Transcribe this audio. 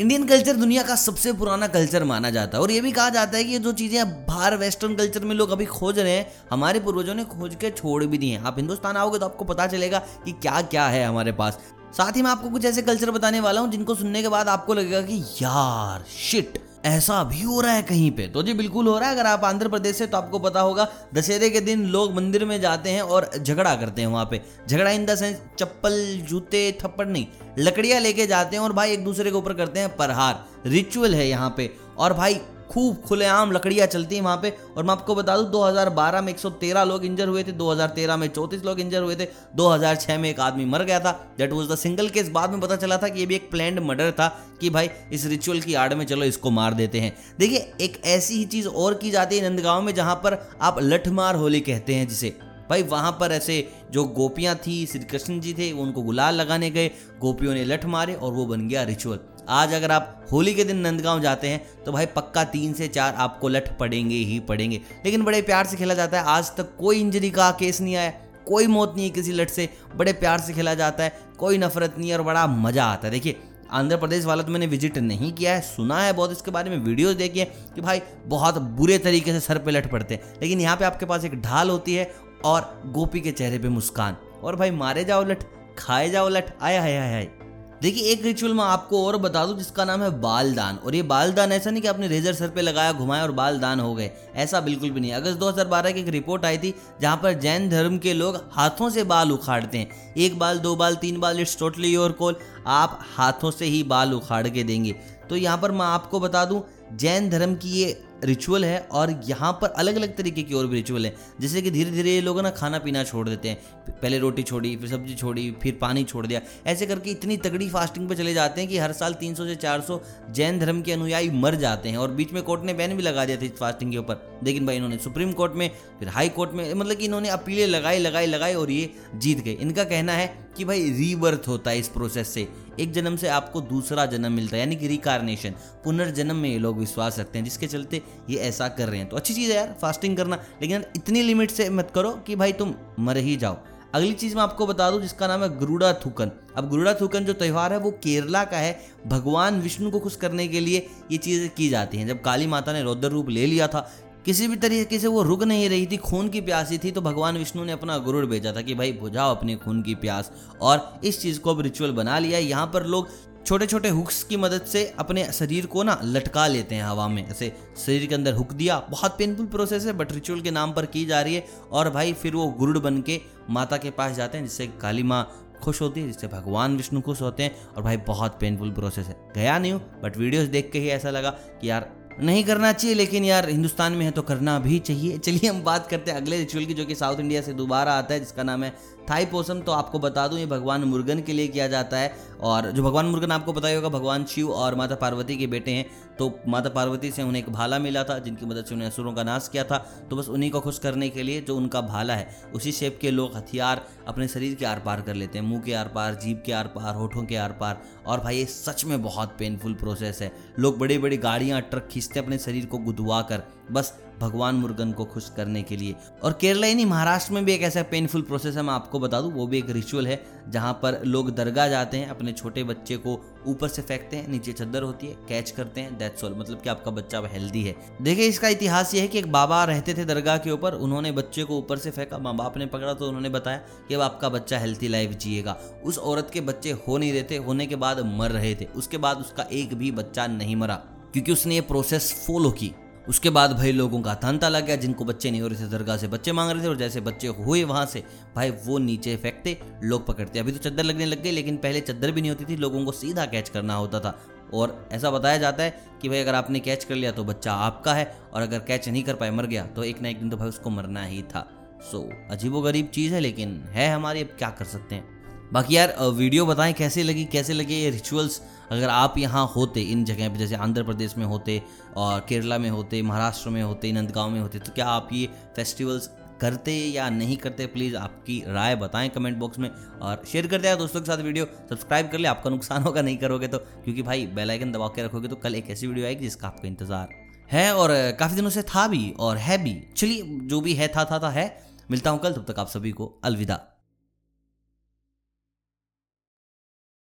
Indian culture दुनिया का सबसे पुराना कल्चर माना जाता है। और ये भी कहा जाता है कि जो चीज़ें बाहर वेस्टर्न कल्चर में लोग अभी खोज रहे हैं, हमारे पूर्वजों ने खोज के छोड़ भी दिए हैं। आप हिंदुस्तान आओगे तो आपको पता चलेगा कि क्या क्या है हमारे पास। साथ ही मैं आपको कुछ ऐसे कल्चर बताने वाला हूँ जिनको सुनने के बाद आपको लगेगा कि यार शिट ऐसा भी हो रहा है कहीं पे? तो जी, बिल्कुल हो रहा है। अगर आप आंध्र प्रदेश से तो आपको पता होगा, दशहरे के दिन लोग मंदिर में जाते हैं और झगड़ा करते हैं वहाँ पे। झगड़ा इन द सेंस, चप्पल, जूते, थप्पड़ नहीं। लकड़ियाँ लेके जाते हैं और भाई एक दूसरे के ऊपर करते हैं प्रहार। रिचुअल है यहाँ पे। और भाई खूब खुलेआम लकड़ियाँ चलती हैं वहाँ पे। और मैं आपको बता दूँ 2012 में 113 लोग इंजर हुए थे 2013 में 34 लोग इंजर हुए थे 2006 में एक आदमी मर गया था। That was the single case बाद में पता चला था कि ये भी एक प्लैंड मर्डर था कि भाई, इस रिचुअल की आड़ में चलो, इसको मार देते हैं। देखिए, एक ऐसी ही चीज़ और की जाती है नंदगांव में, जहाँ पर आप लठमार होली कहते हैं जिसे। भाई, वहाँ पर ऐसे जो गोपियाँ थी, श्री कृष्ण जी थे उनको गुलाल लगाने गए, गोपियों ने लठ मारे और वो बन गया रिचुअल आज अगर आप होली के दिन नंदगांव जाते हैं तो भाई पक्का तीन से चार आपको लठ पड़ेंगे ही पड़ेंगे। लेकिन बड़े प्यार से खेला जाता है। आज तक कोई इंजरी का केस नहीं आया। कोई मौत नहीं है किसी लठ से। बड़े प्यार से खेला जाता है। कोई नफरत नहीं है और बड़ा मज़ा आता है। देखिए, आंध्र प्रदेश वाला तो मैंने विज़िट नहीं किया है। सुना है बहुत इसके बारे में, वीडियोस देखी है कि भाई बहुत बुरे तरीके से सर पे लट पड़ते हैं। लेकिन यहाँ पे आपके पास एक ढाल होती है और गोपी के चेहरे पे मुस्कान। और भाई मारे जाओ लठ, खाए जाओ लठ आया आया है देखिए, एक रिचुअल मैं आपको और बता दूँ, जिसका नाम है बाल दान और ये बाल दान ऐसा नहीं कि आपने रेजर सर पे लगाया, घुमाया और बाल दान हो गए। ऐसा बिल्कुल भी नहीं। अगस्त 2012 की एक रिपोर्ट आई थी, जहाँ पर जैन धर्म के लोग हाथों से बाल उखाड़ते हैं। एक बाल, दो बाल, तीन बाल इट्स टोटली योर कॉल आप हाथों से ही बाल उखाड़ के देंगे। तो यहाँ पर मैं आपको बता दूँ, जैन धर्म की ये रिचुअल है और यहाँ पर अलग अलग तरीके की और भी रिचुअल है। जैसे कि धीरे धीरे ये लोग ना खाना पीना छोड़ देते हैं। पहले रोटी छोड़ी, फिर सब्ज़ी छोड़ी, फिर पानी छोड़ दिया। ऐसे करके इतनी तगड़ी फास्टिंग पर चले जाते हैं कि हर साल 300 से 400 जैन धर्म के अनुयायी मर जाते हैं और बीच में कोर्ट ने बैन भी लगा दिया था इस फास्टिंग के ऊपर। लेकिन भाई इन्होंने सुप्रीम कोर्ट में, फिर हाई कोर्ट में मतलब कि इन्होंने अपीलें लगाई लगाई लगाई और ये जीत गए। इनका कहना है कि भाई रीबर्थ होता है इस प्रोसेस से। एक जन्म से आपको दूसरा जन्म मिलता है, यानी कि रिकारनेशन पुनर्जन्म में ये लोग विश्वास रखते हैं, जिसके चलते ये ऐसा कर रहे हैं। तो अच्छी चीज़ है यार फास्टिंग करना। लेकिन इतनी लिमिट से मत करो कि भाई तुम मर ही जाओ। अगली चीज़ मैं आपको बता दूँ, जिसका नाम है गुरुड़ा थुकन। अब गुरुड़ा थुकन जो त्यौहार है, वो केरला का है। भगवान विष्णु को खुश करने के लिए ये चीज़ें की जाती हैं। जब काली माता ने रौद्र रूप ले लिया था किसी भी तरीके से वो रुक नहीं रही थी, खून की प्यासी थी तो भगवान विष्णु ने अपना गुरुड़ भेजा था कि भाई बुझाओ अपनी खून की प्यास। और इस चीज़ को अब रिचुअल बना लिया यहाँ पर लोग छोटे छोटे हुक्स की मदद से अपने शरीर को ना लटका लेते हैं हवा में। ऐसे शरीर के अंदर हुक दिया, बहुत पेनफुल प्रोसेस है बट रिचुअल के नाम पर की जा रही है। और भाई फिर वो गुरुड़ बन के माता के पास जाते हैं, जिससे काली माँ खुश होती है, जिससे भगवान विष्णु खुश होते हैं। और भाई बहुत पेनफुल प्रोसेस है। गया नहीं हूँ बट वीडियोस देख के ही ऐसा लगा कि यार नहीं करना चाहिए, लेकिन यार हिंदुस्तान में है तो करना भी चाहिए। चलिए हम बात करते हैं अगले रिचुअल की, जो कि साउथ इंडिया से दोबारा आता है, जिसका नाम है थाई पोसम तो आपको बता दूँ, ये भगवान मुर्गन के लिए किया जाता है, और जो भगवान मुर्गन आपको ही होगा, भगवान शिव और माता पार्वती के बेटे हैं। तो माता पार्वती से उन्हें एक भाला मिला था, जिनकी मदद से उन्हें असुरों का नाश किया था। तो बस उन्हीं को खुश करने के लिए जो उनका भाला है, उसी शेप के लोग हथियार अपने शरीर के आर पार कर लेते हैं। मुँह के आर पार जीप के आर पार, होठों के आर पार। और भाई, ये सच में बहुत पेनफुल प्रोसेस है। लोग बड़ी बड़ी गाड़ियाँ ट्रक खींचते अपने शरीर को गुदवा कर बस भगवान मुर्गन को खुश करने के लिए। और केरला यानी महाराष्ट्र में भी एक ऐसा पेनफुल प्रोसेस है, मैं आपको बता दूँ, वो भी एक रिचुअल है, जहाँ पर लोग दरगाह जाते हैं, अपने छोटे बच्चे को ऊपर से फेंकते हैं, नीचे चद्दर होती है कैच करते हैं दैट्स ऑल मतलब कि आपका बच्चा हेल्दी है। देखिए, इसका इतिहास ये है कि एक बाबा रहते थे दरगाह के ऊपर, उन्होंने बच्चे को ऊपर से फेंका माँ बाप ने पकड़ा तो उन्होंने बताया कि अब आपका बच्चा हेल्थी लाइफ जिएगा। उस औरत के बच्चे हो नहीं रहे थे, होने के बाद मर रहे थे, उसके बाद उसका एक भी बच्चा नहीं मरा। क्योंकि उसने ये प्रोसेस फॉलो की। उसके बाद भाई लोगों का तांता लग गया, जिनको बच्चे नहीं हो रहे थे, दरगाह से बच्चे मांग रहे थे और जैसे बच्चे हुए वहाँ से, भाई वो नीचे फेंकते, लोग पकड़ते। अभी तो चद्दर लगने लग गई, लेकिन पहले चद्दर भी नहीं होती थी, लोगों को सीधा कैच करना होता था। और ऐसा बताया जाता है कि भाई अगर आपने कैच कर लिया तो बच्चा आपका है, और अगर कैच नहीं कर पाए, मर गया तो एक ना एक दिन तो भाई उसको मरना ही था। सो अजीबो गरीब चीज़ है, लेकिन है हमारी, अब क्या कर सकते हैं? बाकी यार वीडियो बताएँ, कैसे लगी, कैसे लगे ये रिचुअल्स अगर आप यहाँ होते, इन जगह पे, जैसे आंध्र प्रदेश में होते और केरला में होते, महाराष्ट्र में होते, नंदगांव में होते तो क्या आप ये फेस्टिवल्स करते या नहीं करते? प्लीज़ आपकी राय बताएँ कमेंट बॉक्स में और शेयर कर दिया दोस्तों के साथ वीडियो सब्सक्राइब कर ले आपका नुकसान होगा, नहीं करोगे तो। क्योंकि भाई बेल आइकन दबा के रखोगे तो कल एक ऐसी वीडियो आएगी जिसका आपको इंतज़ार है और काफ़ी दिनों से था भी और है भी। चलिए, जो भी है, था था था, है। मिलता हूँ कल, तब तक आप सभी को अलविदा।